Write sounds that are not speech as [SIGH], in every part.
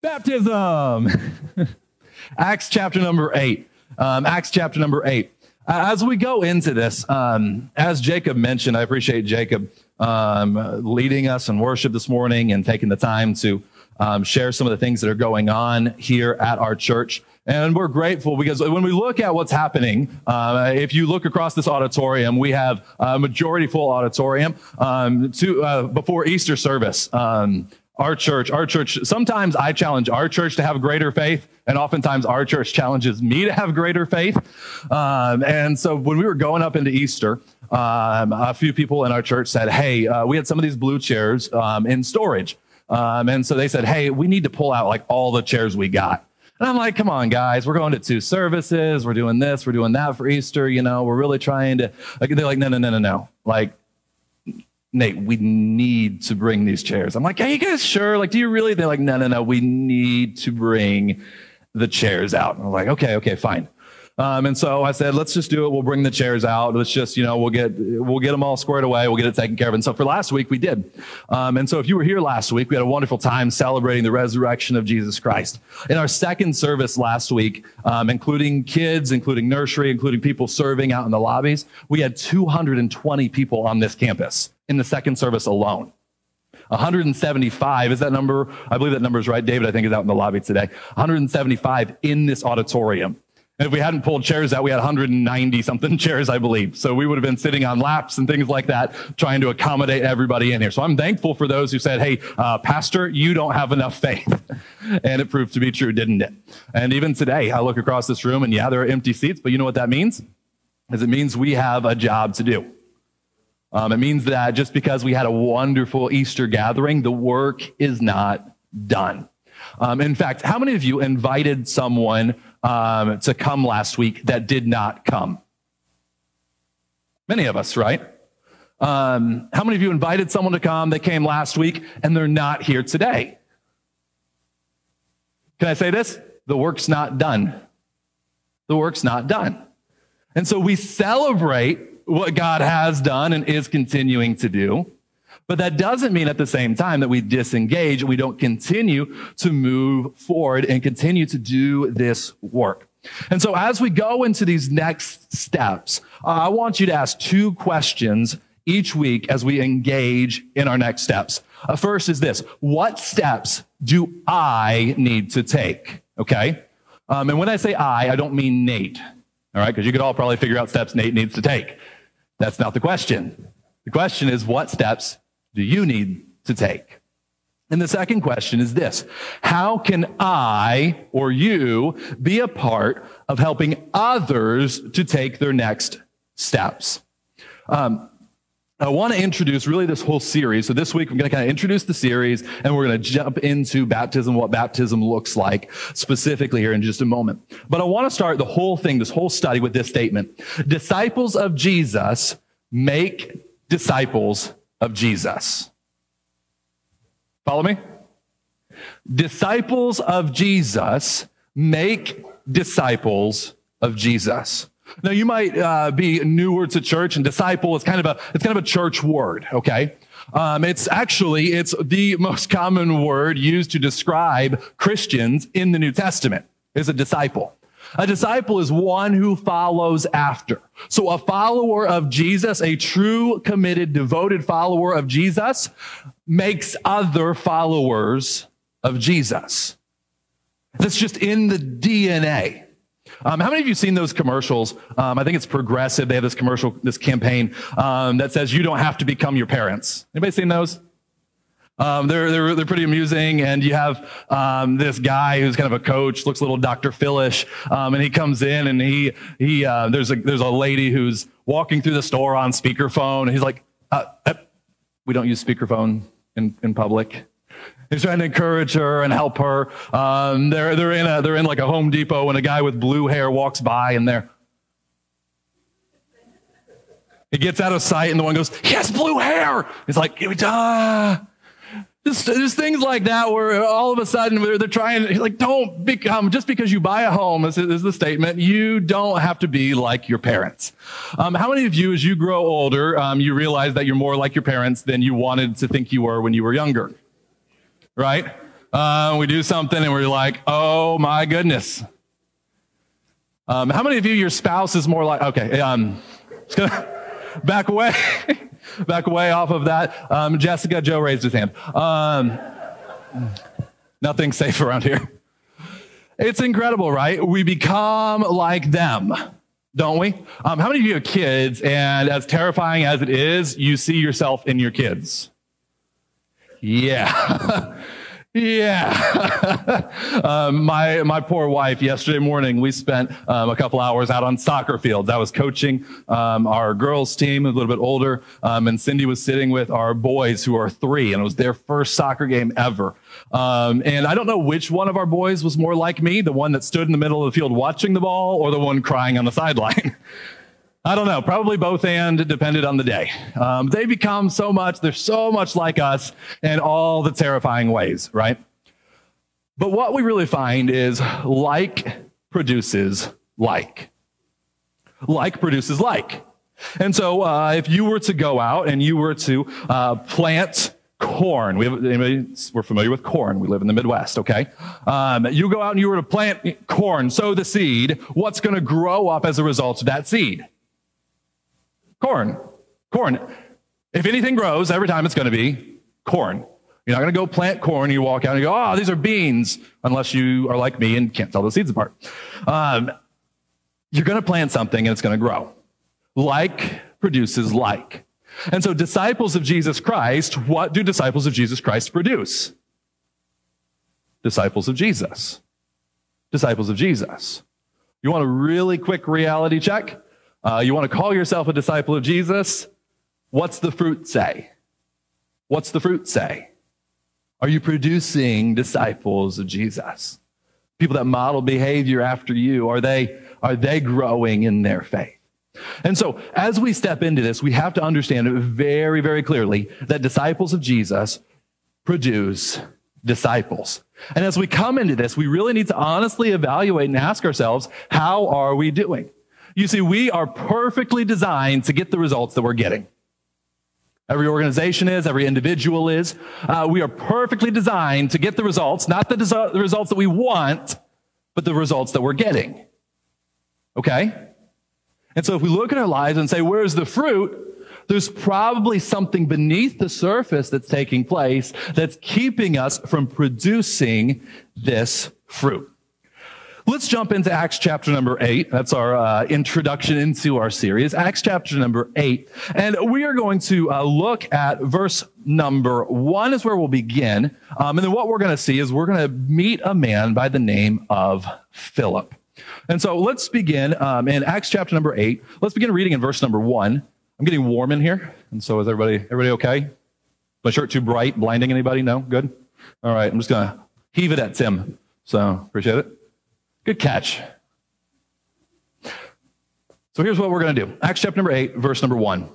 Baptism. [LAUGHS] Acts chapter number eight. Um, Acts chapter number eight. As we go into this, um, as Jacob mentioned, I appreciate Jacob um, leading us in worship this morning and taking the time to um, share some of the things that are going on here at our church. And we're grateful because when we look at what's happening, uh, if you look across this auditorium, we have a majority full auditorium um, to, uh, before Easter service. Um, our church, our church, sometimes I challenge our church to have greater faith, and oftentimes our church challenges me to have greater faith. Um, and so when we were going up into Easter, um, a few people in our church said, Hey, uh, we had some of these blue chairs um, in storage. Um, and so they said, Hey, we need to pull out like all the chairs we got. And I'm like, come on, guys, we're going to two services. We're doing this, we're doing that for Easter. You know, we're really trying to, like, they're like, no, no, no, no, no. Like, Nate, we need to bring these chairs. I'm like, are you guys sure? Like, do you really? They're like, no, no, no, we need to bring the chairs out. And I'm like, okay, okay, fine. Um, and so I said, let's just do it. We'll bring the chairs out. Let's just, you know, we'll get we'll get them all squared away. We'll get it taken care of. And so for last week, we did. Um, and so if you were here last week, we had a wonderful time celebrating the resurrection of Jesus Christ. In our second service last week, um, including kids, including nursery, including people serving out in the lobbies, we had 220 people on this campus in the second service alone. 175 is that number? I believe that number is right. David, I think, is out in the lobby today. 175 in this auditorium. And if we hadn't pulled chairs out, we had 190 something [LAUGHS] chairs, I believe. So we would have been sitting on laps and things like that, trying to accommodate everybody in here. So I'm thankful for those who said, Hey, uh, Pastor, you don't have enough faith. [LAUGHS] and it proved to be true, didn't it? And even today, I look across this room and yeah, there are empty seats, but you know what that means? Is it means we have a job to do. Um, it means that just because we had a wonderful Easter gathering, the work is not done. Um, in fact, how many of you invited someone um, to come last week that did not come? Many of us, right? Um, how many of you invited someone to come that came last week and they're not here today? Can I say this? The work's not done. The work's not done. And so we celebrate what God has done and is continuing to do. But that doesn't mean at the same time that we disengage, we don't continue to move forward and continue to do this work. And so as we go into these next steps, uh, I want you to ask two questions each week as we engage in our next steps. Uh, first is this What steps do I need to take? Okay. Um, and when I say I, I don't mean Nate. All right. Because you could all probably figure out steps Nate needs to take. That's not the question. The question is, what steps do you need to take? And the second question is this How can I or you be a part of helping others to take their next steps? Um, I want to introduce really this whole series. So this week, I'm going to kind of introduce the series and we're going to jump into baptism, what baptism looks like specifically here in just a moment. But I want to start the whole thing, this whole study with this statement. Disciples of Jesus make disciples of Jesus. Follow me? Disciples of Jesus make disciples of Jesus. Now you might uh, be newer to church, and disciple is kind of a it's kind of a church word. Okay, um, it's actually it's the most common word used to describe Christians in the New Testament. Is a disciple. A disciple is one who follows after. So a follower of Jesus, a true, committed, devoted follower of Jesus, makes other followers of Jesus. That's just in the DNA. Um, how many of you seen those commercials? Um, I think it's progressive. They have this commercial, this campaign um, that says you don't have to become your parents. Anybody seen those? Um, they're, they're, they're pretty amusing. And you have um, this guy who's kind of a coach, looks a little Dr. Philish, um, and he comes in and he, he uh, there's, a, there's a lady who's walking through the store on speakerphone. And he's like, uh, uh, we don't use speakerphone in, in public. He's trying to encourage her and help her. Um, they're, they're, in a, they're in like a Home Depot and a guy with blue hair walks by and they're, he gets out of sight and the one goes, he has blue hair. He's like, ah. Just, just things like that where all of a sudden they're, they're trying, like, don't become, just because you buy a home, this is the statement, you don't have to be like your parents. Um, how many of you, as you grow older, um, you realize that you're more like your parents than you wanted to think you were when you were younger? right? Uh, we do something and we're like, oh my goodness. Um, how many of you, your spouse is more like, okay, um, just [LAUGHS] gonna back away, [LAUGHS] back away off of that. Um, Jessica, Joe raised his hand. Um, nothing safe around here. It's incredible, right? We become like them, don't we? Um, how many of you have kids, and as terrifying as it is, you see yourself in your kids? Yeah. [LAUGHS] Yeah. [LAUGHS] um, my, my poor wife, yesterday morning, we spent um, a couple hours out on soccer fields. I was coaching um, our girls' team, a little bit older, um, and Cindy was sitting with our boys who are three, and it was their first soccer game ever. Um, and I don't know which one of our boys was more like me, the one that stood in the middle of the field watching the ball or the one crying on the sideline. [LAUGHS] I don't know, probably both and depended on the day. Um, they become so much, they're so much like us in all the terrifying ways, right? But what we really find is like produces like. Like produces like. And so uh, if you were to go out and you were to uh, plant corn, we have, anybody, we're familiar with corn. We live in the Midwest, okay? Um, you go out and you were to plant corn, sow the seed, what's going to grow up as a result of that seed? Corn. Corn. If anything grows, every time it's going to be corn. You're not going to go plant corn. You walk out and you go, oh, these are beans, unless you are like me and can't tell the seeds apart. Um, you're going to plant something and it's going to grow. Like produces like. And so, disciples of Jesus Christ, what do disciples of Jesus Christ produce? Disciples of Jesus. Disciples of Jesus. You want a really quick reality check? Uh, you want to call yourself a disciple of Jesus? What's the fruit say? What's the fruit say? Are you producing disciples of Jesus? People that model behavior after you, are they, are they growing in their faith? And so, as we step into this, we have to understand very, very clearly that disciples of Jesus produce disciples. And as we come into this, we really need to honestly evaluate and ask ourselves, how are we doing? You see, we are perfectly designed to get the results that we're getting. Every organization is, every individual is. Uh, we are perfectly designed to get the results, not the, the results that we want, but the results that we're getting. Okay? And so if we look at our lives and say, where's the fruit? There's probably something beneath the surface that's taking place that's keeping us from producing this fruit. Let's jump into Acts chapter number eight. That's our uh, introduction into our series, Acts chapter number eight. And we are going to uh, look at verse number one, is where we'll begin. Um, and then what we're going to see is we're going to meet a man by the name of Philip. And so let's begin um, in Acts chapter number eight. Let's begin reading in verse number one. I'm getting warm in here. And so is everybody, everybody okay? My shirt too bright, blinding anybody? No? Good? All right. I'm just going to heave it at Tim. So appreciate it. Good catch. So here's what we're going to do Acts chapter number 8, verse number 1.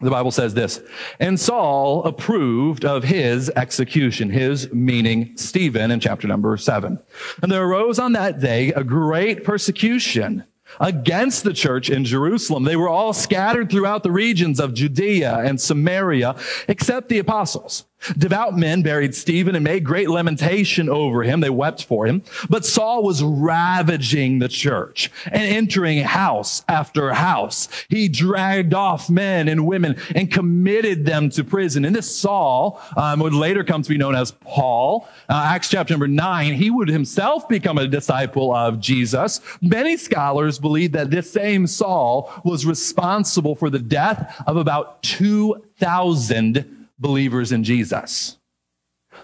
The Bible says this, and Saul approved of his execution, his meaning Stephen in chapter number seven. And there arose on that day a great persecution against the church in Jerusalem. They were all scattered throughout the regions of Judea and Samaria, except the apostles. Devout men buried Stephen and made great lamentation over him. They wept for him. But Saul was ravaging the church and entering house after house. He dragged off men and women and committed them to prison. And this Saul um, would later come to be known as Paul. Uh, Acts chapter number nine, he would himself become a disciple of Jesus. Many scholars believe that this same Saul was responsible for the death of about 2,000 believers in Jesus.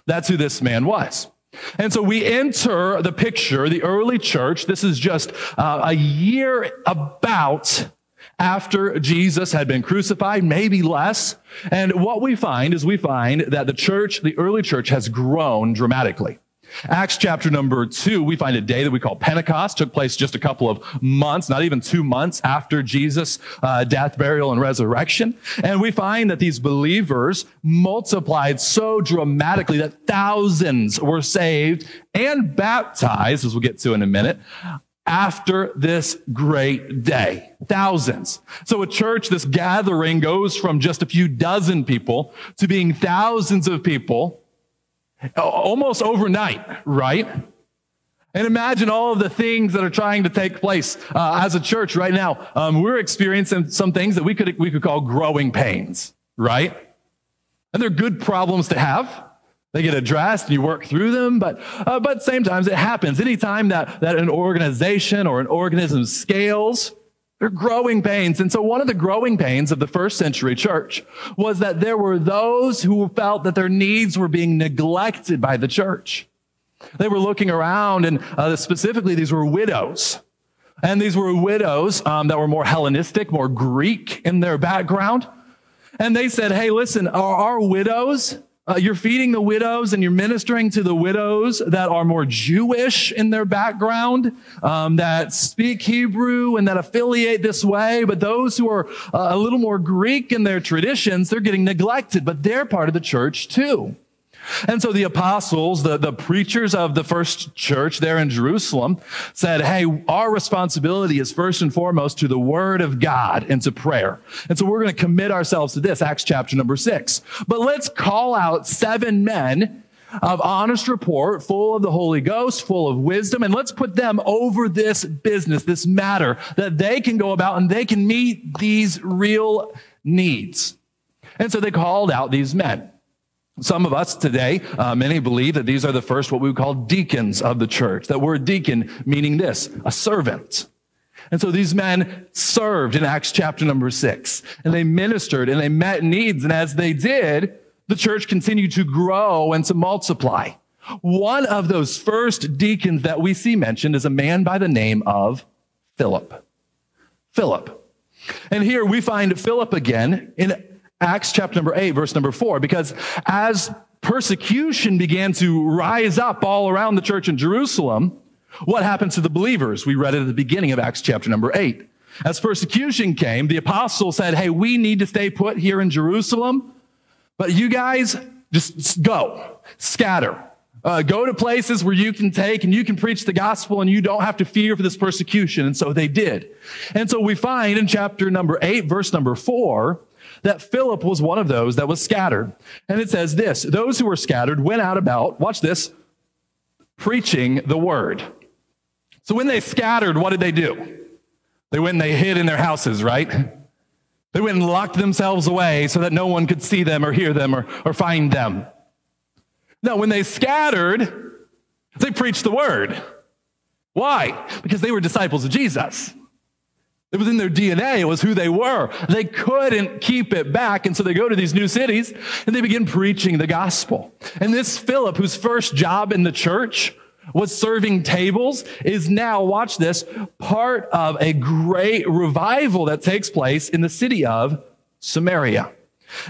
That's who this man was. And so we enter the picture, the early church. This is just uh, a year about after Jesus had been crucified, maybe less. And what we find is we find that the church, the early church has grown dramatically. Acts chapter number two, we find a day that we call Pentecost, took place just a couple of months, not even two months after Jesus' uh, death, burial, and resurrection. And we find that these believers multiplied so dramatically that thousands were saved and baptized, as we'll get to in a minute, after this great day. Thousands. So a church, this gathering goes from just a few dozen people to being thousands of people almost overnight, right? And imagine all of the things that are trying to take place uh, as a church right now. Um, we're experiencing some things that we could, we could call growing pains, right? And they're good problems to have. They get addressed and you work through them, but, uh, but same times it happens. Anytime that, that an organization or an organism scales, they're growing pains. And so one of the growing pains of the first century church was that there were those who felt that their needs were being neglected by the church. They were looking around and uh, specifically these were widows. And these were widows um, that were more Hellenistic, more Greek in their background. And they said, hey, listen, are our widows, uh, you're feeding the widows and you're ministering to the widows that are more Jewish in their background, um, that speak Hebrew and that affiliate this way. But those who are uh, a little more Greek in their traditions, they're getting neglected, but they're part of the church too. And so the apostles, the, the preachers of the first church there in Jerusalem said, Hey, our responsibility is first and foremost to the word of God and to prayer. And so we're going to commit ourselves to this, Acts chapter number six. But let's call out seven men of honest report, full of the Holy Ghost, full of wisdom, and let's put them over this business, this matter that they can go about and they can meet these real needs. And so they called out these men. Some of us today, uh, many believe that these are the first what we would call deacons of the church. That word deacon meaning this, a servant. And so these men served in Acts chapter number six, and they ministered and they met needs. And as they did, the church continued to grow and to multiply. One of those first deacons that we see mentioned is a man by the name of Philip. Philip. And here we find Philip again in Acts chapter number 8, verse number 4, because as persecution began to rise up all around the church in Jerusalem, what happened to the believers? We read it at the beginning of Acts chapter number 8. As persecution came, the apostles said, Hey, we need to stay put here in Jerusalem, but you guys just go, scatter. Uh, go to places where you can take and you can preach the gospel and you don't have to fear for this persecution. And so they did. And so we find in chapter number eight, verse number four, that Philip was one of those that was scattered. And it says this those who were scattered went out about, watch this, preaching the word. So when they scattered, what did they do? They went and they hid in their houses, right? They went and locked themselves away so that no one could see them or hear them or, or find them. No, when they scattered, they preached the word. Why? Because they were disciples of Jesus. It was in their DNA. It was who they were. They couldn't keep it back. And so they go to these new cities and they begin preaching the gospel. And this Philip, whose first job in the church was serving tables, is now, watch this, part of a great revival that takes place in the city of Samaria.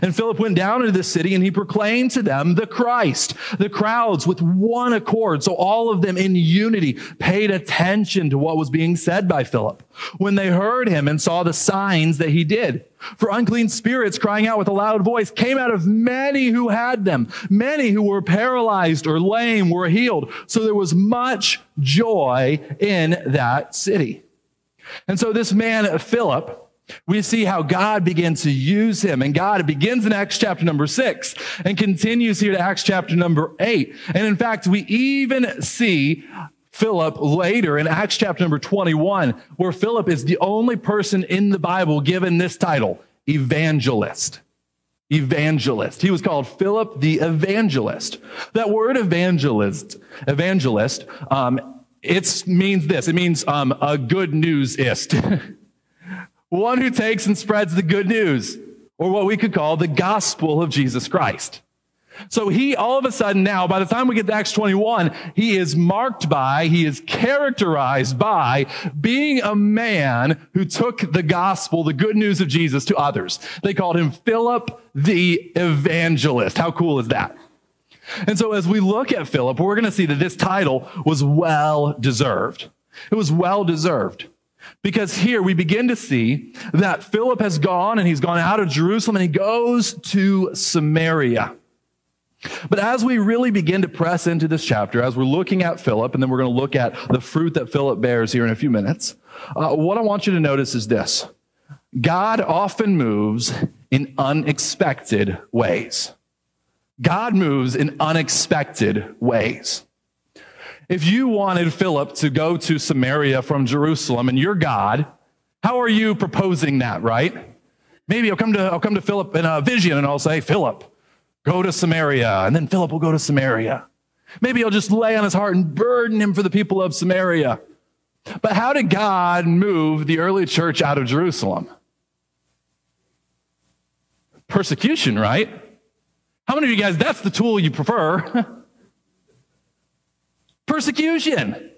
And Philip went down into the city and he proclaimed to them the Christ. The crowds with one accord, so all of them in unity, paid attention to what was being said by Philip when they heard him and saw the signs that he did. For unclean spirits crying out with a loud voice came out of many who had them. Many who were paralyzed or lame were healed. So there was much joy in that city. And so this man, Philip, we see how God begins to use him. And God begins in Acts chapter number six and continues here to Acts chapter number eight. And in fact, we even see Philip later in Acts chapter number 21, where Philip is the only person in the Bible given this title, evangelist. Evangelist. He was called Philip the evangelist. That word evangelist, evangelist, um, it means this. It means um, a good newsist. [LAUGHS] one who takes and spreads the good news, or what we could call the gospel of Jesus Christ. So he all of a sudden now, by the time we get to Acts 21, he is marked by, he is characterized by being a man who took the gospel, the good news of Jesus to others. They called him Philip the evangelist. How cool is that? And so as we look at Philip, we're going to see that this title was well deserved. It was well deserved. Because here we begin to see that Philip has gone and he's gone out of Jerusalem and he goes to Samaria. But as we really begin to press into this chapter, as we're looking at Philip, and then we're going to look at the fruit that Philip bears here in a few minutes, uh, what I want you to notice is this God often moves in unexpected ways. God moves in unexpected ways. If you wanted Philip to go to Samaria from Jerusalem and you're God, how are you proposing that, right? Maybe I'll come to, I'll come to Philip in a vision and I'll say, Philip, go to Samaria. And then Philip will go to Samaria. Maybe I'll just lay on his heart and burden him for the people of Samaria. But how did God move the early church out of Jerusalem? Persecution, right? How many of you guys, that's the tool you prefer? [LAUGHS] Persecution.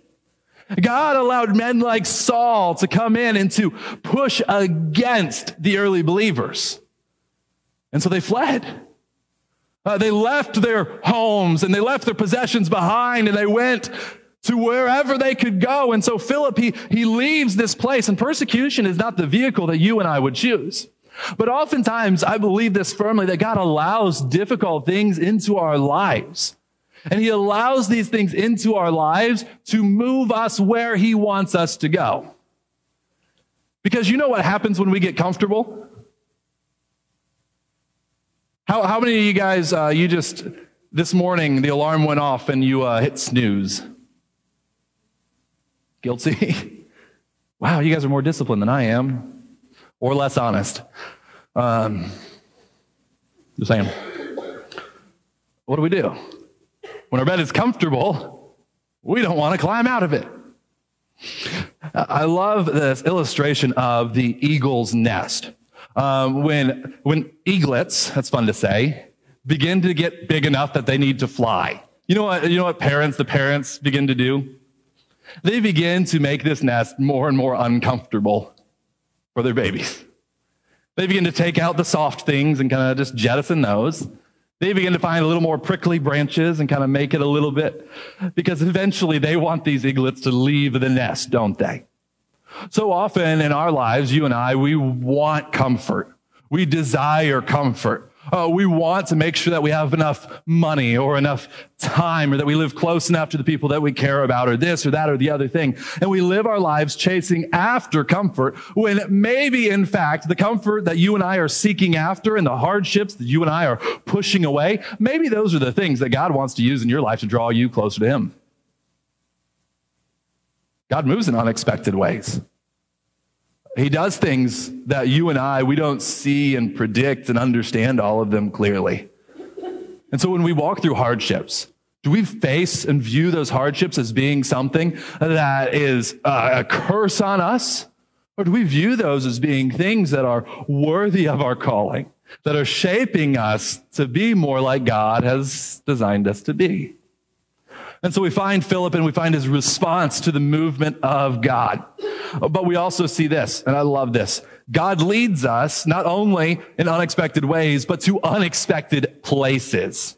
God allowed men like Saul to come in and to push against the early believers. And so they fled. Uh, they left their homes and they left their possessions behind and they went to wherever they could go. And so Philip, he, he leaves this place and persecution is not the vehicle that you and I would choose. But oftentimes I believe this firmly that God allows difficult things into our lives and he allows these things into our lives to move us where he wants us to go. Because you know what happens when we get comfortable? How, how many of you guys, uh, you just, this morning, the alarm went off and you uh, hit snooze? Guilty? [LAUGHS] wow, you guys are more disciplined than I am, or less honest. Um, just saying. What do we do? When our bed is comfortable, we don't want to climb out of it. I love this illustration of the eagle's nest. Um, when, when eaglets, that's fun to say, begin to get big enough that they need to fly. You know what, you know what parents, the parents begin to do? They begin to make this nest more and more uncomfortable for their babies. They begin to take out the soft things and kind of just jettison those. They begin to find a little more prickly branches and kind of make it a little bit, because eventually they want these eaglets to leave the nest, don't they? So often in our lives, you and I, we want comfort. We desire comfort. Uh, we want to make sure that we have enough money or enough time or that we live close enough to the people that we care about or this or that or the other thing. And we live our lives chasing after comfort when maybe in fact the comfort that you and I are seeking after and the hardships that you and I are pushing away, maybe those are the things that God wants to use in your life to draw you closer to Him. God moves in unexpected ways. He does things that you and I, we don't see and predict and understand all of them clearly. And so when we walk through hardships, do we face and view those hardships as being something that is uh, a curse on us? Or do we view those as being things that are worthy of our calling, that are shaping us to be more like God has designed us to be? And so we find Philip and we find his response to the movement of God. But we also see this, and I love this. God leads us not only in unexpected ways, but to unexpected places.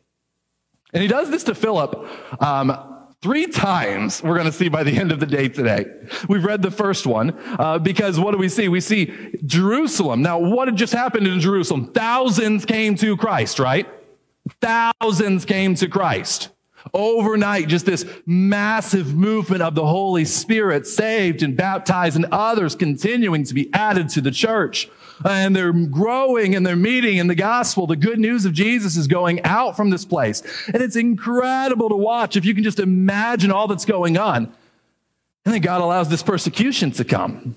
And he does this to Philip um, three times, we're going to see by the end of the day today. We've read the first one uh, because what do we see? We see Jerusalem. Now, what had just happened in Jerusalem? Thousands came to Christ, right? Thousands came to Christ. Overnight, just this massive movement of the Holy Spirit saved and baptized, and others continuing to be added to the church. And they're growing and they're meeting, and the gospel, the good news of Jesus is going out from this place. And it's incredible to watch if you can just imagine all that's going on. And then God allows this persecution to come.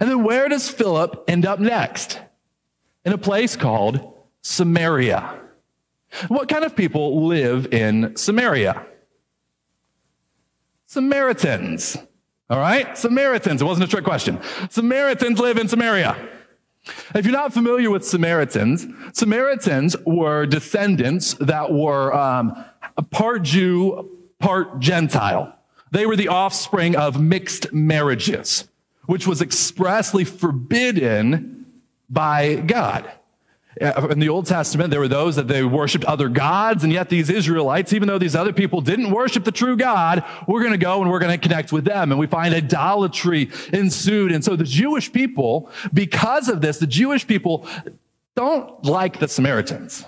And then where does Philip end up next? In a place called Samaria. What kind of people live in Samaria? Samaritans. All right? Samaritans. It wasn't a trick question. Samaritans live in Samaria. If you're not familiar with Samaritans, Samaritans were descendants that were um, part Jew, part Gentile. They were the offspring of mixed marriages, which was expressly forbidden by God. In the Old Testament, there were those that they worshiped other gods, and yet these Israelites, even though these other people didn't worship the true God, we're going to go and we're going to connect with them. And we find idolatry ensued. And so the Jewish people, because of this, the Jewish people don't like the Samaritans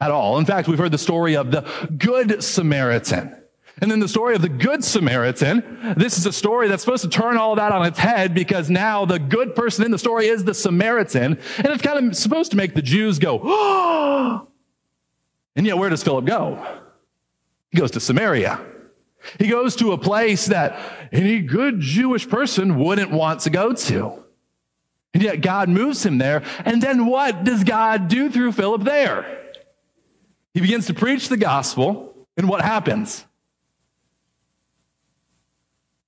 at all. In fact, we've heard the story of the Good Samaritan. And then the story of the Good Samaritan. This is a story that's supposed to turn all that on its head because now the good person in the story is the Samaritan. And it's kind of supposed to make the Jews go, oh, [GASPS] And yet, where does Philip go? He goes to Samaria. He goes to a place that any good Jewish person wouldn't want to go to. And yet God moves him there. And then what does God do through Philip there? He begins to preach the gospel. And what happens?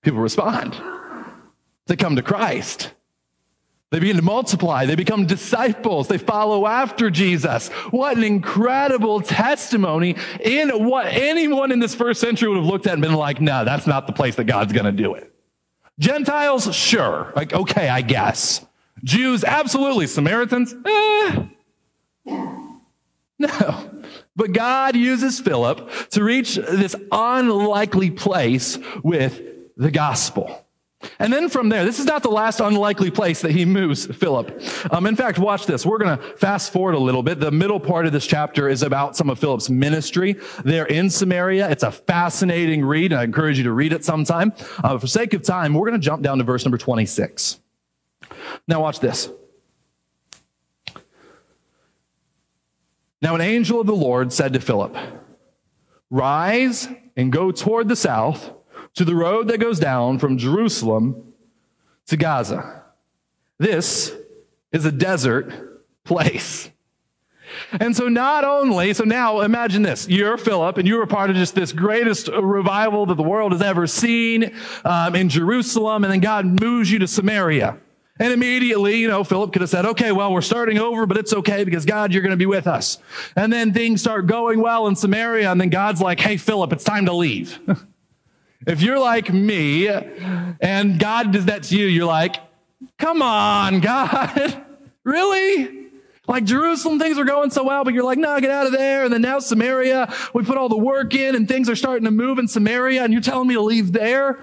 People respond. They come to Christ. They begin to multiply. They become disciples. They follow after Jesus. What an incredible testimony in what anyone in this first century would have looked at and been like, no, that's not the place that God's going to do it. Gentiles, sure. Like, okay, I guess. Jews, absolutely. Samaritans, eh. No. But God uses Philip to reach this unlikely place with the gospel. And then from there, this is not the last unlikely place that he moves Philip. Um, in fact, watch this. We're going to fast forward a little bit. The middle part of this chapter is about some of Philip's ministry there in Samaria. It's a fascinating read, I encourage you to read it sometime. Uh, for sake of time, we're going to jump down to verse number 26. Now, watch this. Now, an angel of the Lord said to Philip, Rise and go toward the south to the road that goes down from Jerusalem to Gaza. This is a desert place. And so, not only, so now imagine this you're Philip, and you were part of just this greatest revival that the world has ever seen um, in Jerusalem, and then God moves you to Samaria. And immediately, you know, Philip could have said, okay, well, we're starting over, but it's okay because God, you're going to be with us. And then things start going well in Samaria, and then God's like, hey, Philip, it's time to leave. [LAUGHS] If you're like me and God does that to you, you're like, come on, God, [LAUGHS] really? Like Jerusalem, things are going so well, but you're like, no, get out of there. And then now Samaria, we put all the work in and things are starting to move in Samaria, and you're telling me to leave there?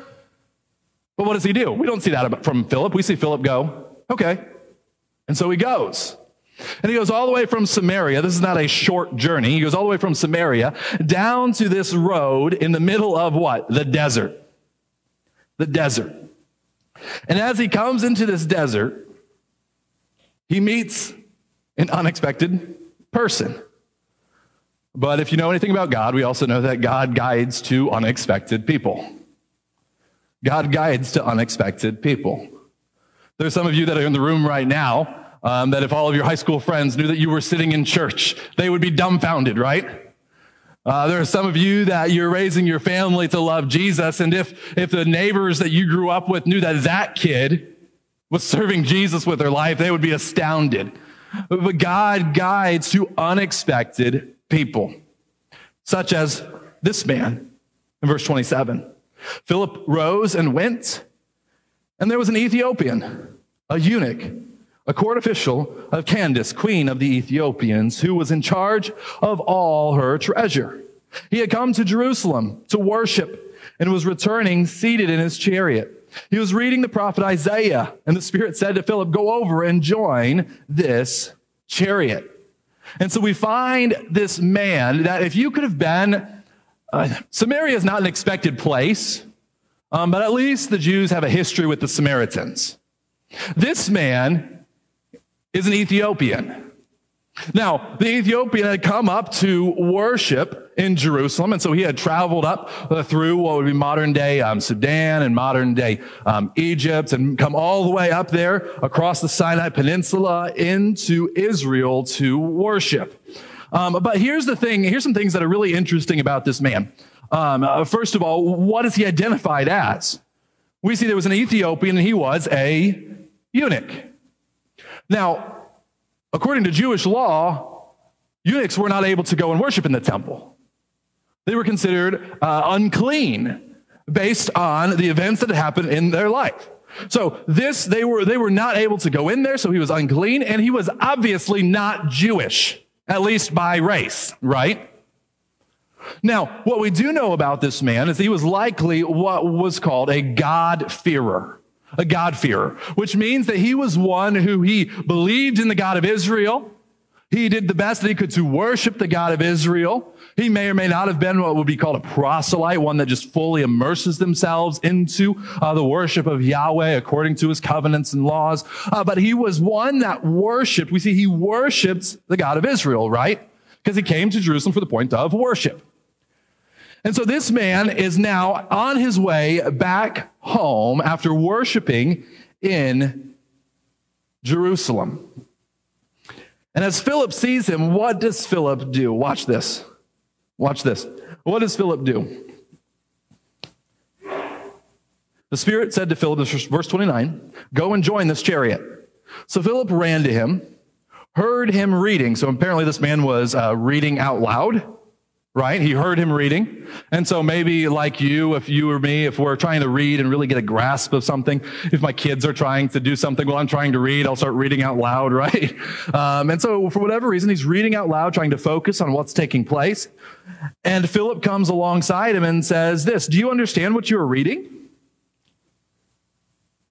But what does he do? We don't see that from Philip. We see Philip go, okay. And so he goes. And he goes all the way from Samaria. This is not a short journey. He goes all the way from Samaria down to this road in the middle of what? The desert. The desert. And as he comes into this desert, he meets an unexpected person. But if you know anything about God, we also know that God guides to unexpected people. God guides to unexpected people. There's some of you that are in the room right now um, that if all of your high school friends knew that you were sitting in church, they would be dumbfounded, right? Uh, there are some of you that you're raising your family to love Jesus, and if if the neighbors that you grew up with knew that that kid was serving Jesus with their life, they would be astounded. But God guides to unexpected people, such as this man in verse 27. Philip rose and went, and there was an Ethiopian, a eunuch a court official of Candace, queen of the Ethiopians, who was in charge of all her treasure. He had come to Jerusalem to worship and was returning seated in his chariot. He was reading the prophet Isaiah, and the Spirit said to Philip, Go over and join this chariot. And so we find this man that if you could have been, uh, Samaria is not an expected place, um, but at least the Jews have a history with the Samaritans. This man is an Ethiopian. Now, the Ethiopian had come up to worship in Jerusalem, and so he had traveled up uh, through what would be modern day um, Sudan and modern day um, Egypt, and come all the way up there across the Sinai Peninsula into Israel to worship. Um, but here's the thing here's some things that are really interesting about this man. Um, uh, first of all, what is he identified as? We see there was an Ethiopian, and he was a eunuch. Now, according to Jewish law, eunuchs were not able to go and worship in the temple. They were considered uh, unclean based on the events that had happened in their life. So this, they were, they were not able to go in there, so he was unclean, and he was obviously not Jewish, at least by race, right? Now, what we do know about this man is he was likely what was called a God-fearer a God-fearer, which means that he was one who he believed in the God of Israel. He did the best that he could to worship the God of Israel. He may or may not have been what would be called a proselyte, one that just fully immerses themselves into uh, the worship of Yahweh according to his covenants and laws. Uh, but he was one that worshiped. We see he worshiped the God of Israel, right? because he came to Jerusalem for the point of worship. And so this man is now on his way back home after worshiping in Jerusalem. And as Philip sees him, what does Philip do? Watch this. Watch this. What does Philip do? The Spirit said to Philip, verse 29, go and join this chariot. So Philip ran to him, heard him reading. So apparently this man was uh, reading out loud right? He heard him reading. And so maybe like you, if you or me, if we're trying to read and really get a grasp of something, if my kids are trying to do something while I'm trying to read, I'll start reading out loud, [LAUGHS] right? Um, and so for whatever reason, he's reading out loud, trying to focus on what's taking place. And Philip comes alongside him and says this, do you understand what you are reading?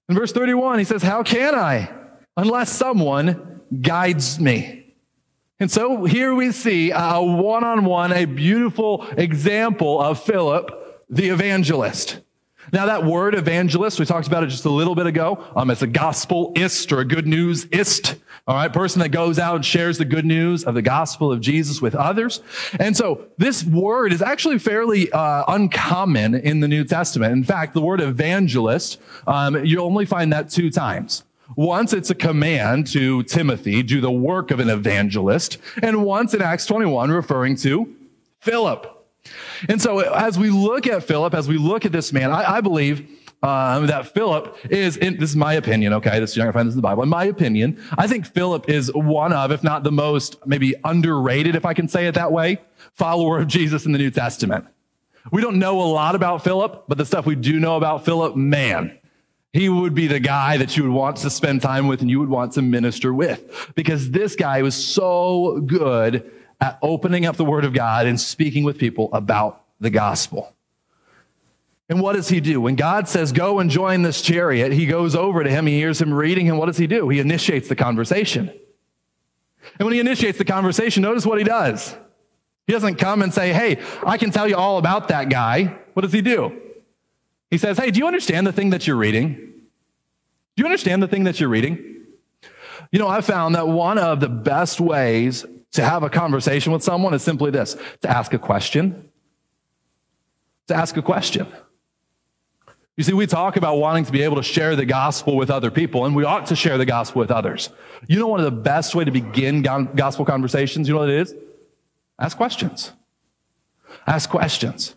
In verse 31, he says, how can I unless someone guides me? And so here we see a one on one, a beautiful example of Philip, the evangelist. Now, that word evangelist, we talked about it just a little bit ago. Um, it's a gospelist or a good newsist. All right, person that goes out and shares the good news of the gospel of Jesus with others. And so this word is actually fairly uh, uncommon in the New Testament. In fact, the word evangelist, um, you only find that two times. Once it's a command to Timothy, do the work of an evangelist, and once in Acts 21 referring to Philip. And so as we look at Philip, as we look at this man, I, I believe um, that Philip is, in, this is my opinion, okay? This, you're not gonna find this in the Bible. In my opinion, I think Philip is one of, if not the most, maybe underrated, if I can say it that way, follower of Jesus in the New Testament. We don't know a lot about Philip, but the stuff we do know about Philip, man, he would be the guy that you would want to spend time with and you would want to minister with because this guy was so good at opening up the word of God and speaking with people about the gospel. And what does he do? When God says, go and join this chariot, he goes over to him, he hears him reading, and what does he do? He initiates the conversation. And when he initiates the conversation, notice what he does. He doesn't come and say, hey, I can tell you all about that guy. What does he do? He says, Hey, do you understand the thing that you're reading? Do you understand the thing that you're reading? You know, I found that one of the best ways to have a conversation with someone is simply this to ask a question. To ask a question. You see, we talk about wanting to be able to share the gospel with other people, and we ought to share the gospel with others. You know, one of the best way to begin gospel conversations, you know what it is? Ask questions. Ask questions.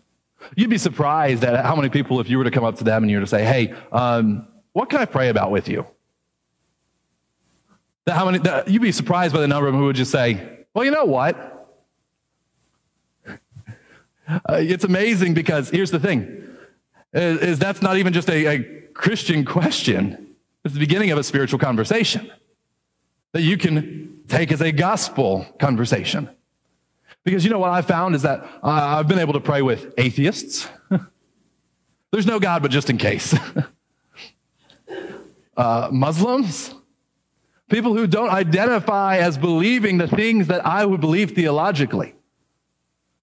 You'd be surprised at how many people, if you were to come up to them and you were to say, hey, um, what can I pray about with you? That how many, that, you'd be surprised by the number of them who would just say, well, you know what? [LAUGHS] Uh, it's amazing because here's the thing is, is that's not even just a, a Christian question. It's the beginning of a spiritual conversation that you can take as a gospel conversation. Because you know what I found is that uh, I've been able to pray with atheists. [LAUGHS] There's no God, but just in case. [LAUGHS] uh, Muslims, people who don't identify as believing the things that I would believe theologically.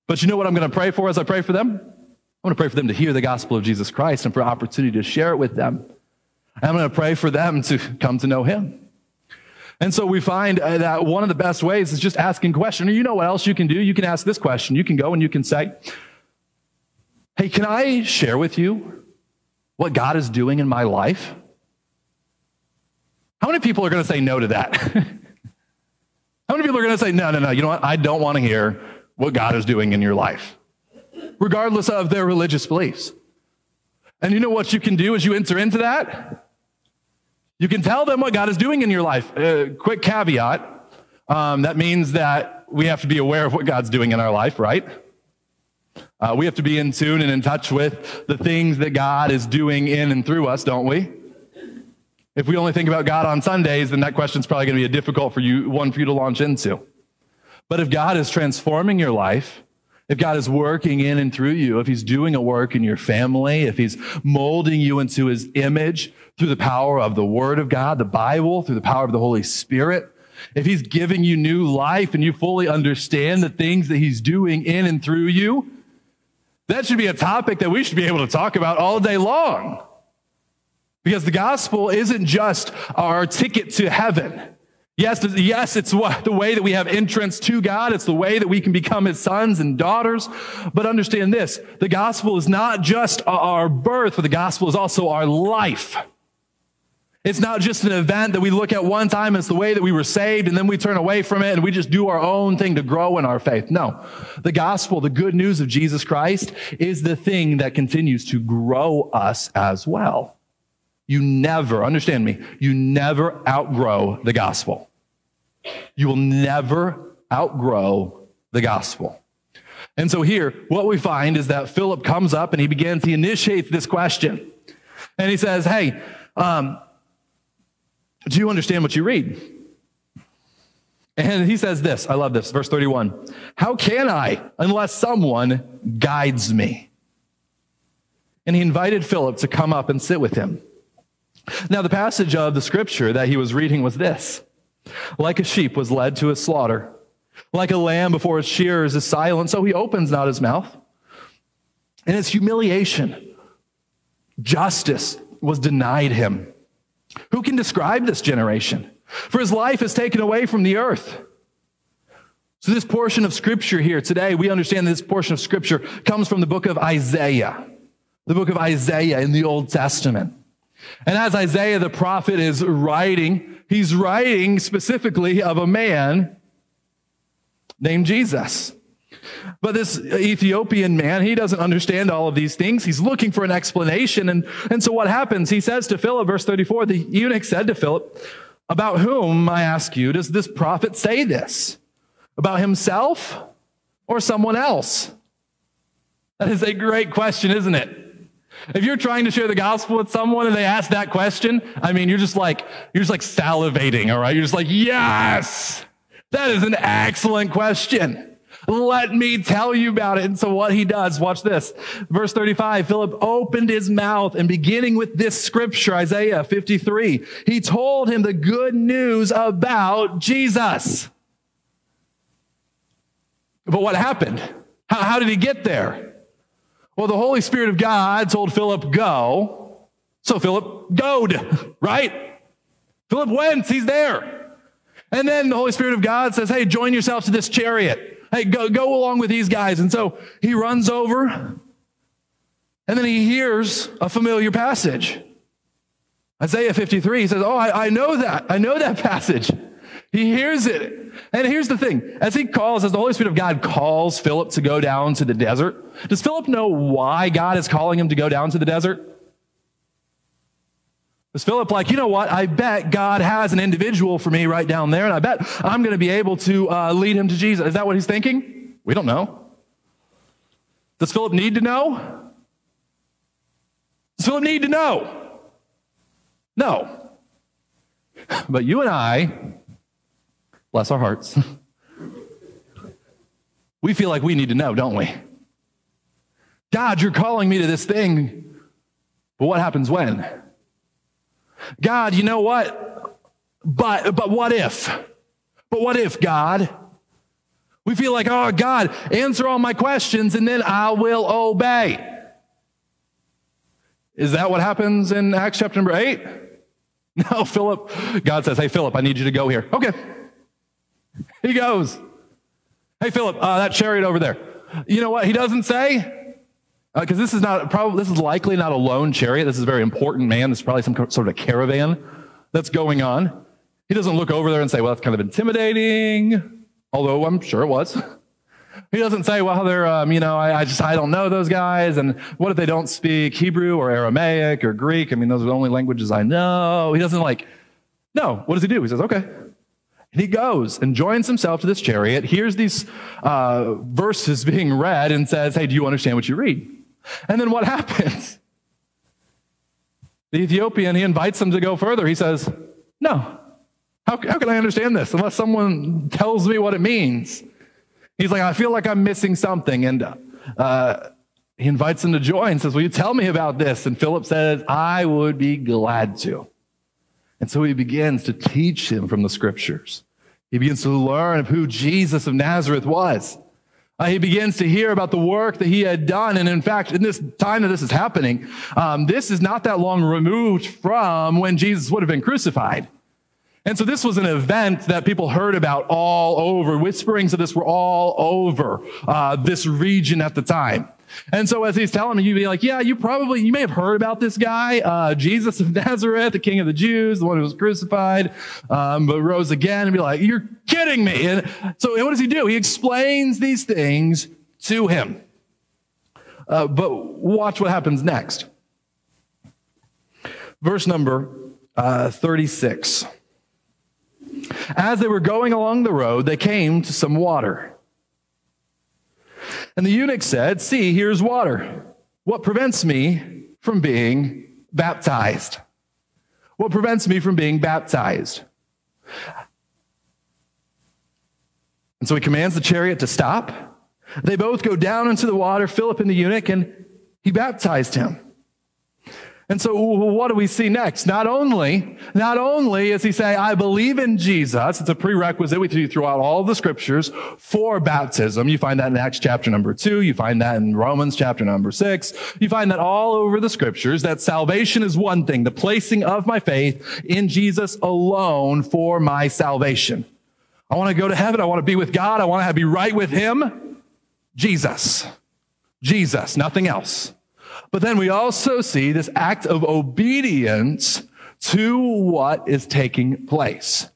But you know what I'm going to pray for as I pray for them? I'm going to pray for them to hear the gospel of Jesus Christ and for opportunity to share it with them. I'm going to pray for them to come to know Him. And so we find uh, that one of the best ways is just asking questions. You know what else you can do? You can ask this question. You can go and you can say, Hey, can I share with you what God is doing in my life? How many people are going to say no to that? [LAUGHS] How many people are going to say, no, no, no, you know what? I don't want to hear what God is doing in your life, regardless of their religious beliefs. And you know what you can do as you enter into that? You can tell them what God is doing in your life. Uh, quick caveat um, that means that we have to be aware of what God's doing in our life, right? Uh, we have to be in tune and in touch with the things that God is doing in and through us, don't we? If we only think about God on Sundays, then that question is probably going to be a difficult for you, one for you to launch into. But if God is transforming your life, if God is working in and through you, if He's doing a work in your family, if He's molding you into His image through the power of the Word of God, the Bible, through the power of the Holy Spirit, if He's giving you new life and you fully understand the things that He's doing in and through you, that should be a topic that we should be able to talk about all day long. Because the gospel isn't just our ticket to heaven. Yes, yes, it's the way that we have entrance to God. It's the way that we can become his sons and daughters. But understand this, the gospel is not just our birth, but the gospel is also our life. It's not just an event that we look at one time as the way that we were saved and then we turn away from it and we just do our own thing to grow in our faith. No. The gospel, the good news of Jesus Christ is the thing that continues to grow us as well. You never, understand me, you never outgrow the gospel. You will never outgrow the gospel. And so here, what we find is that Philip comes up and he begins, he initiates this question. And he says, Hey, um, do you understand what you read? And he says this, I love this, verse 31. How can I unless someone guides me? And he invited Philip to come up and sit with him. Now, the passage of the scripture that he was reading was this Like a sheep was led to a slaughter, like a lamb before its shearers is silent, so he opens not his mouth. And it's humiliation. Justice was denied him. Who can describe this generation? For his life is taken away from the earth. So, this portion of scripture here today, we understand this portion of scripture comes from the book of Isaiah, the book of Isaiah in the Old Testament. And as Isaiah the prophet is writing, he's writing specifically of a man named Jesus. But this Ethiopian man, he doesn't understand all of these things. He's looking for an explanation. And, and so what happens? He says to Philip, verse 34, the eunuch said to Philip, About whom, I ask you, does this prophet say this? About himself or someone else? That is a great question, isn't it? If you're trying to share the gospel with someone and they ask that question, I mean, you're just like, you're just like salivating, all right? You're just like, yes, that is an excellent question. Let me tell you about it. And so what he does, watch this. Verse 35, Philip opened his mouth and beginning with this scripture, Isaiah 53, he told him the good news about Jesus. But what happened? How, how did he get there? Well, the Holy Spirit of God told Philip, go. So Philip goed, right? Philip went, he's there. And then the Holy Spirit of God says, hey, join yourself to this chariot. Hey, go, go along with these guys. And so he runs over, and then he hears a familiar passage. Isaiah 53, he says, Oh, I, I know that. I know that [LAUGHS] passage. He hears it. And here's the thing as he calls, as the Holy Spirit of God calls Philip to go down to the desert, does Philip know why God is calling him to go down to the desert? Is Philip like, you know what? I bet God has an individual for me right down there, and I bet I'm going to be able to uh, lead him to Jesus. Is that what he's thinking? We don't know. Does Philip need to know? Does Philip need to know? No. But you and I, Bless our hearts. [LAUGHS] we feel like we need to know, don't we? God, you're calling me to this thing, but what happens when? God, you know what? But but what if? But what if, God? We feel like, oh, God, answer all my questions and then I will obey. Is that what happens in Acts chapter number eight? [LAUGHS] No, Philip, God says, hey, Philip, I need you to go here. Okay. He goes, Hey, Philip, uh, that chariot over there. You know what he doesn't say? Because uh, this is not probably this is likely not a lone chariot. This is a very important man. This is probably some sort of a caravan that's going on. He doesn't look over there and say, "Well, that's kind of intimidating," although I'm sure it was. [LAUGHS] He doesn't say, "Well, they're um, you know I, I just I don't know those guys," and what if they don't speak Hebrew or Aramaic or Greek? I mean, those are the only languages I know. He doesn't like. No, what does he do? He says, "Okay, he goes and joins himself to this chariot, hears these uh, verses [LAUGHS] being read, and says, Hey, do you understand what you read? And then what [LAUGHS] happens? The Ethiopian, he invites him to go further. He says, No. How, how can I understand this unless someone tells me what it means? He's like, I feel like I'm missing something. And uh, he invites him to join, says, Will you tell me about this? And Philip says, I would be glad to. And so he begins to teach him from the scriptures. He begins to learn of who Jesus of Nazareth was. Uh, he begins to hear about the work that he had done. And in fact, in this time that this is happening, um, this is not that long removed from when Jesus would have been crucified. And so this was an event that people heard about all over. Whisperings of this were all over uh, this region at the time. And so as he's telling me, you'd be like, yeah, you probably, you may have heard about this guy, uh, Jesus of [LAUGHS] Nazareth, the king of the Jews, the one who was crucified, um, but rose again and be like, you're kidding me. And so what does he do? He explains these things to him. Uh, but watch what happens next. Verse number uh, 36. As they were going along the road, they came to some water. And the eunuch said, See, here's water. What prevents me from being baptized? What prevents me from being baptized? And so he commands the chariot to stop. They both go down into the water, Philip and the eunuch, and he baptized him. And so what do we see next? Not only, not only is he saying, I believe in Jesus. It's a prerequisite we see throughout all the scriptures for baptism. You find that in Acts chapter number two. You find that in Romans chapter number six. You find that all over the scriptures that salvation is one thing, the placing of my faith in Jesus alone for my salvation. I want to go to heaven. I want to be with God. I want to be right with him. Jesus. Jesus, nothing else. But then we also see this act of obedience to what is taking place.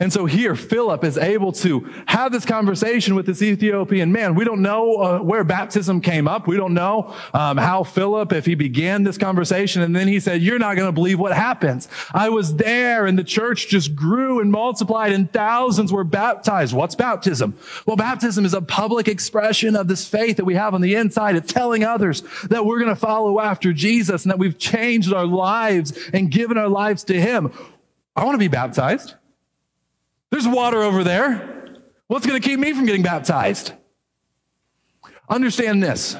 And so here, Philip is able to have this conversation with this Ethiopian man. We don't know uh, where baptism came up. We don't know um, how Philip, if he began this conversation, and then he said, You're not going to believe what happens. I was there, and the church just grew and multiplied, and thousands were baptized. What's baptism? Well, baptism is a public expression of this faith that we have on the inside. It's telling others that we're going to follow after Jesus and that we've changed our lives and given our lives to Him. I want to be baptized. There's water over there. What's going to keep me from getting baptized? Understand this.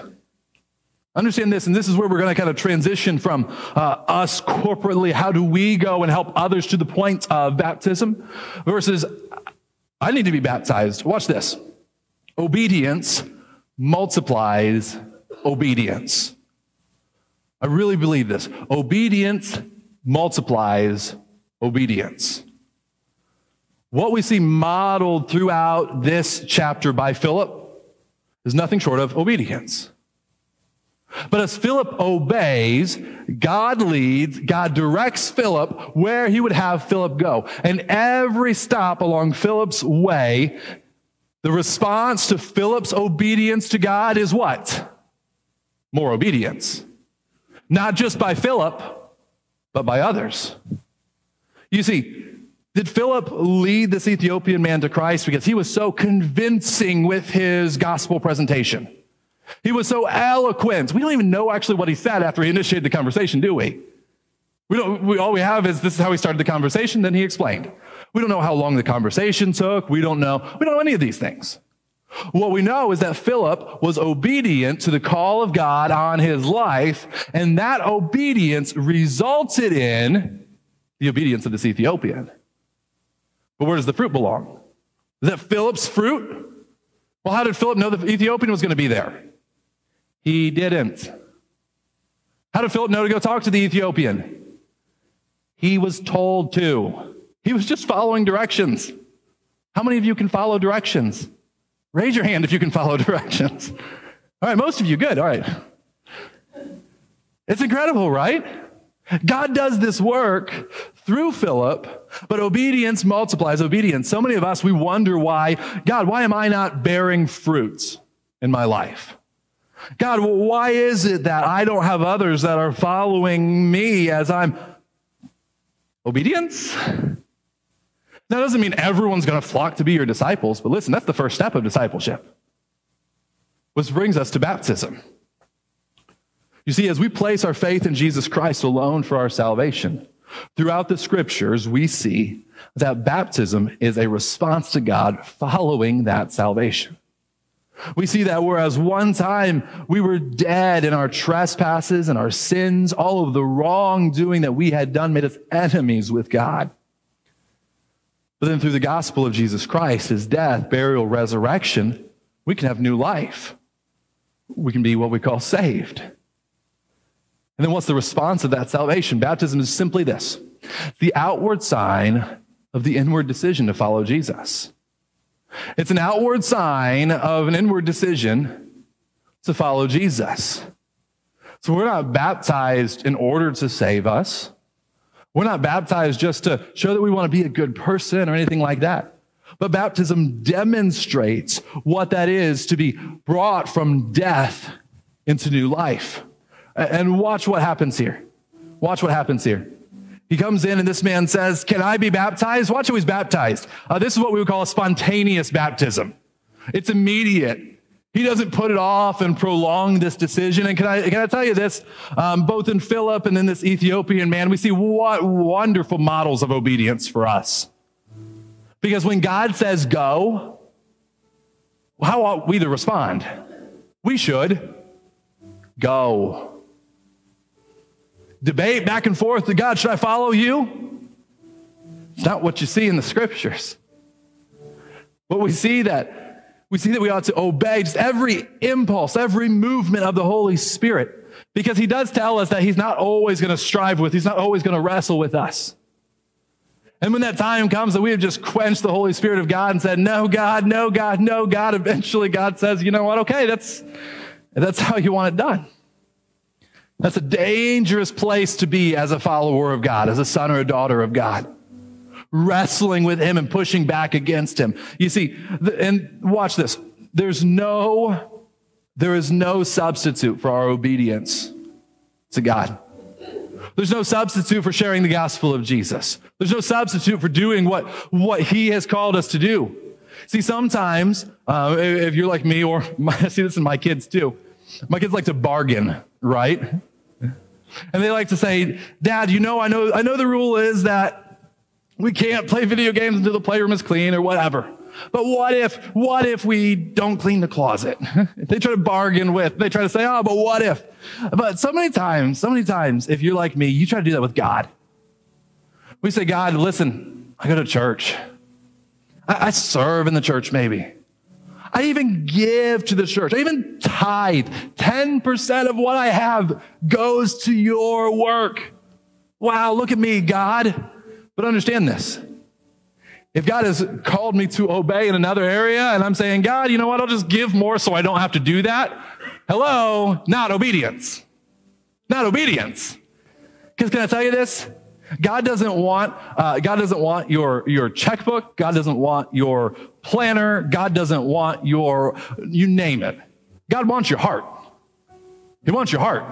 Understand this, and this is where we're going to kind of transition from uh, us corporately. How do we go and help others to the point of baptism versus I need to be baptized? Watch this. Obedience multiplies obedience. I really believe this. Obedience multiplies obedience. What we see modeled throughout this chapter by Philip is nothing short of obedience. But as Philip obeys, God leads, God directs Philip where he would have Philip go. And every stop along Philip's way, the response to Philip's obedience to God is what? More obedience. Not just by Philip, but by others. You see, did Philip lead this Ethiopian man to Christ because he was so convincing with his gospel presentation? He was so eloquent. We don't even know actually what he said after he initiated the conversation, do we? We don't, we, all we have is this is how he started the conversation, then he explained. We don't know how long the conversation took. We don't know. We don't know any of these things. What we know is that Philip was obedient to the call of God on his life, and that obedience resulted in the obedience of this Ethiopian. But where does the fruit belong? Is that Philip's fruit? Well, how did Philip know the Ethiopian was going to be there? He didn't. How did Philip know to go talk to the Ethiopian? He was told to. He was just following directions. How many of you can follow directions? Raise your hand if you can follow [LAUGHS] directions. All right, most of you, good. All right. It's incredible, right? God does this work through Philip, but obedience multiplies obedience. So many of us, we wonder why, God, why am I not bearing fruits in my life? God, why is it that I don't have others that are following me as I'm obedience? That doesn't mean everyone's going to flock to be your disciples, but listen, that's the first step of discipleship, which brings us to baptism. You see, as we place our faith in Jesus Christ alone for our salvation, throughout the scriptures, we see that baptism is a response to God following that salvation. We see that whereas one time we were dead in our trespasses and our sins, all of the wrongdoing that we had done made us enemies with God. But then through the gospel of Jesus Christ, his death, burial, resurrection, we can have new life. We can be what we call saved. And then what's the response of that salvation? Baptism is simply this the outward sign of the inward decision to follow Jesus. It's an outward sign of an inward decision to follow Jesus. So we're not baptized in order to save us. We're not baptized just to show that we want to be a good person or anything like that. But baptism demonstrates what that is to be brought from death into new life. And watch what happens here. Watch what happens here. He comes in and this man says, Can I be baptized? Watch how he's baptized. Uh, this is what we would call a spontaneous baptism. It's immediate. He doesn't put it off and prolong this decision. And can I, can I tell you this? Um, both in Philip and then this Ethiopian man, we see what wonderful models of obedience for us. Because when God says go, how ought we to respond? We should go. Debate back and forth to God, should I follow you? It's not what you see in the scriptures. But we see that we see that we ought to obey just every impulse, every movement of the Holy Spirit, because he does tell us that he's not always going to strive with, he's not always going to wrestle with us. And when that time comes that we have just quenched the Holy Spirit of God and said, no, God, no, God, no, God, eventually God says, you know what? Okay, that's, that's how you want it done. That's a dangerous place to be as a follower of God, as a son or a daughter of God wrestling with him and pushing back against him. You see, and watch this. There's no, there is no substitute for our obedience to God. There's no substitute for sharing the gospel of Jesus. There's no substitute for doing what, what he has called us to do. See, sometimes, uh, if you're like me, or [LAUGHS] I see this in my kids too, my kids like to bargain, right? And they like to say, Dad, you know, I know, I know the rule is that we can't play video games until the playroom is clean or whatever. But what if, what if we don't clean the closet? [LAUGHS] they try to bargain with, they try to say, oh, but what if? But so many times, so many times, if you're like me, you try to do that with God. We say, God, listen, I go to church. I, I serve in the church, maybe. I even give to the church. I even tithe. 10% of what I have goes to your work. Wow, look at me, God. But understand this. If God has called me to obey in another area and I'm saying, God, you know what? I'll just give more so I don't have to do that. Hello, not obedience. Not obedience. Because can I tell you this? God doesn't want uh, God doesn't want your your checkbook. God doesn't want your planner. God doesn't want your you name it. God wants your heart. He wants your heart.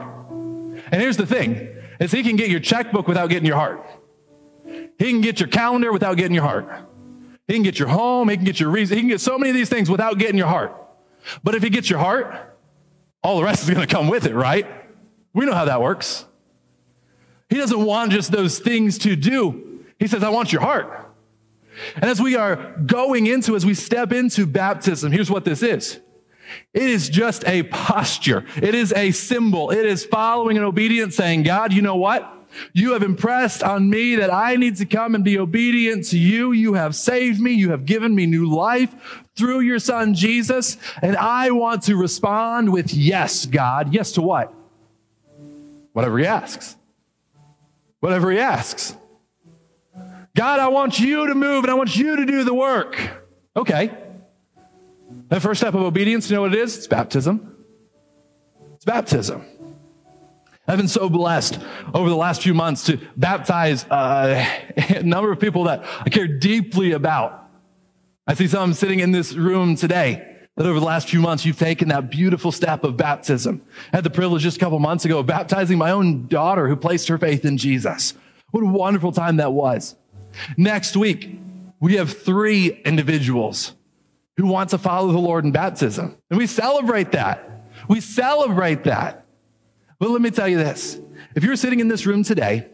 And here's the thing: is He can get your checkbook without getting your heart. He can get your calendar without getting your heart. He can get your home. He can get your reason. He can get so many of these things without getting your heart. But if he gets your heart, all the rest is going to come with it, right? We know how that works. He doesn't want just those things to do. He says, I want your heart. And as we are going into, as we step into baptism, here's what this is. It is just a posture. It is a symbol. It is following and obedience saying, God, you know what? You have impressed on me that I need to come and be obedient to you. You have saved me. You have given me new life through your son Jesus. And I want to respond with yes, God. Yes to what? Whatever he asks. Whatever he asks. God, I want you to move and I want you to do the work. Okay. The first step of obedience, you know what it is? It's baptism. It's baptism. I've been so blessed over the last few months to baptize uh, [LAUGHS] a number of people that I care deeply about. I see some sitting in this room today that over the last few months you've taken that beautiful step of baptism. I had the privilege just a couple months ago of baptizing my own daughter who placed her faith in Jesus. What a wonderful time that was. Next week, we have three individuals who want to follow the Lord in baptism. And we celebrate that. We celebrate that. But let me tell you this. If you're sitting in this room today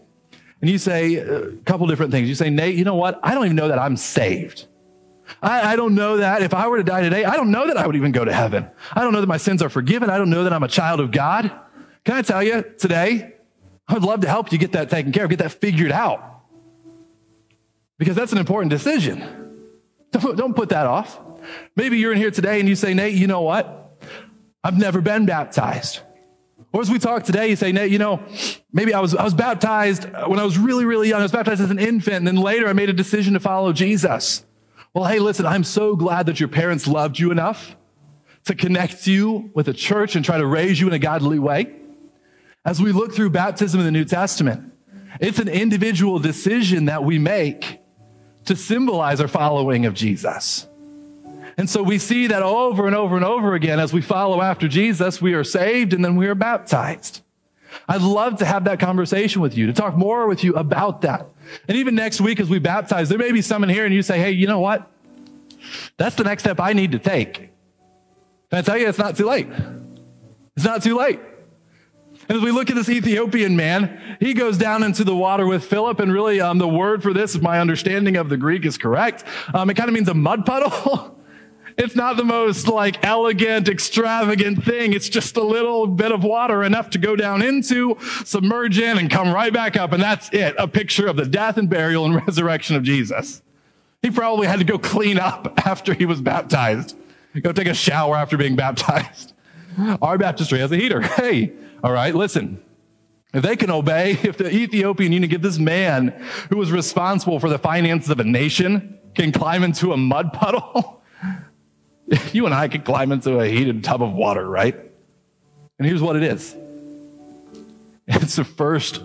and you say a couple different things, you say, Nate, you know what? I don't even know that I'm saved. I, I, don't know that if I were to die today, I don't know that I would even go to heaven. I don't know that my sins are forgiven. I don't know that I'm a child of God. Can I tell you today? I would love to help you get that taken care of, get that figured out. Because that's an important decision. Don't, don't put that off. Maybe you're in here today and you say, Nate, you know what? I've never been baptized. Or as we talk today, you say, Nate, you know, maybe I was, I was baptized when I was really, really young. I was baptized as an infant, and then later I made a decision to follow Jesus. Well, hey, listen, I'm so glad that your parents loved you enough to connect you with a church and try to raise you in a godly way. As we look through baptism in the New Testament, it's an individual decision that we make to symbolize our following of Jesus. And so we see that over and over and over again as we follow after Jesus, we are saved and then we are baptized. I'd love to have that conversation with you, to talk more with you about that. And even next week as we baptize, there may be someone here and you say, hey, you know what? That's the next step I need to take. Can I tell you, it's not too late. It's not too late. And as we look at this Ethiopian man, he goes down into the water with Philip, and really, um, the word for this, if my understanding of the Greek is correct, um, it kind of means a mud puddle. [LAUGHS] It's not the most like elegant, extravagant thing. It's just a little bit of water enough to go down into, submerge in, and come right back up. And that's it. A picture of the death and burial and [LAUGHS] resurrection of Jesus. He probably had to go clean up after he was baptized, go take a shower after being baptized. [LAUGHS] Our baptistry has a heater. Hey, all right, listen. If they can obey, [LAUGHS] if the Ethiopian eunuch, get this man who was responsible for the finances of a nation can climb into a mud [LAUGHS] puddle, [LAUGHS] you and I could climb into a heated tub of water, right? And here's what it is it's the first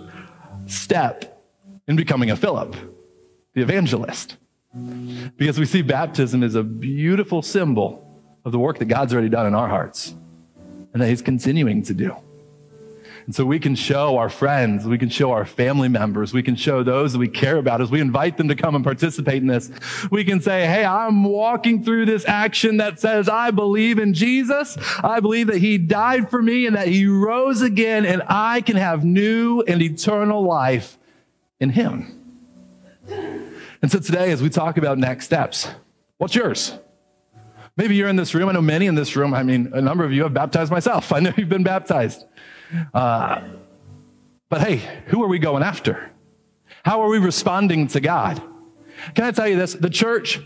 step in becoming a Philip, the evangelist. Because we see baptism as a beautiful symbol of the work that God's already done in our hearts and that He's continuing to do. And so we can show our friends, we can show our family members, we can show those that we care about as we invite them to come and participate in this. We can say, Hey, I'm walking through this action that says, I believe in Jesus. I believe that he died for me and that he rose again and I can have new and eternal life in him. And so today, as we talk about next steps, what's yours? Maybe you're in this room. I know many in this room. I mean, a number of you have baptized myself. I know you've been baptized. Uh, but hey, who are we going after? How are we responding to God? Can I tell you this? The church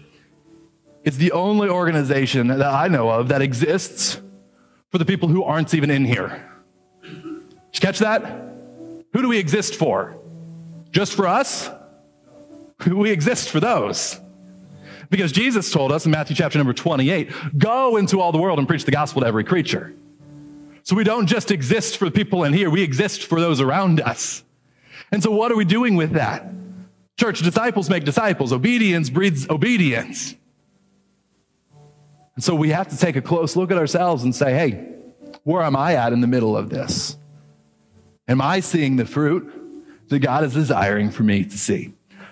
is the only organization that I know of that exists for the people who aren't even in here. Did you catch that? Who do we exist for? Just for us? [LAUGHS] We exist for those. Because Jesus told us in Matthew chapter number 28 go into all the world and preach the gospel to every creature. So we don't just exist for the people in here, we exist for those around us. And so what are we doing with that? Church, disciples make disciples. Obedience breeds obedience. And so we have to take a close look at ourselves and say, hey, where am I at in the middle of this? Am I seeing the fruit that God is desiring for me to see?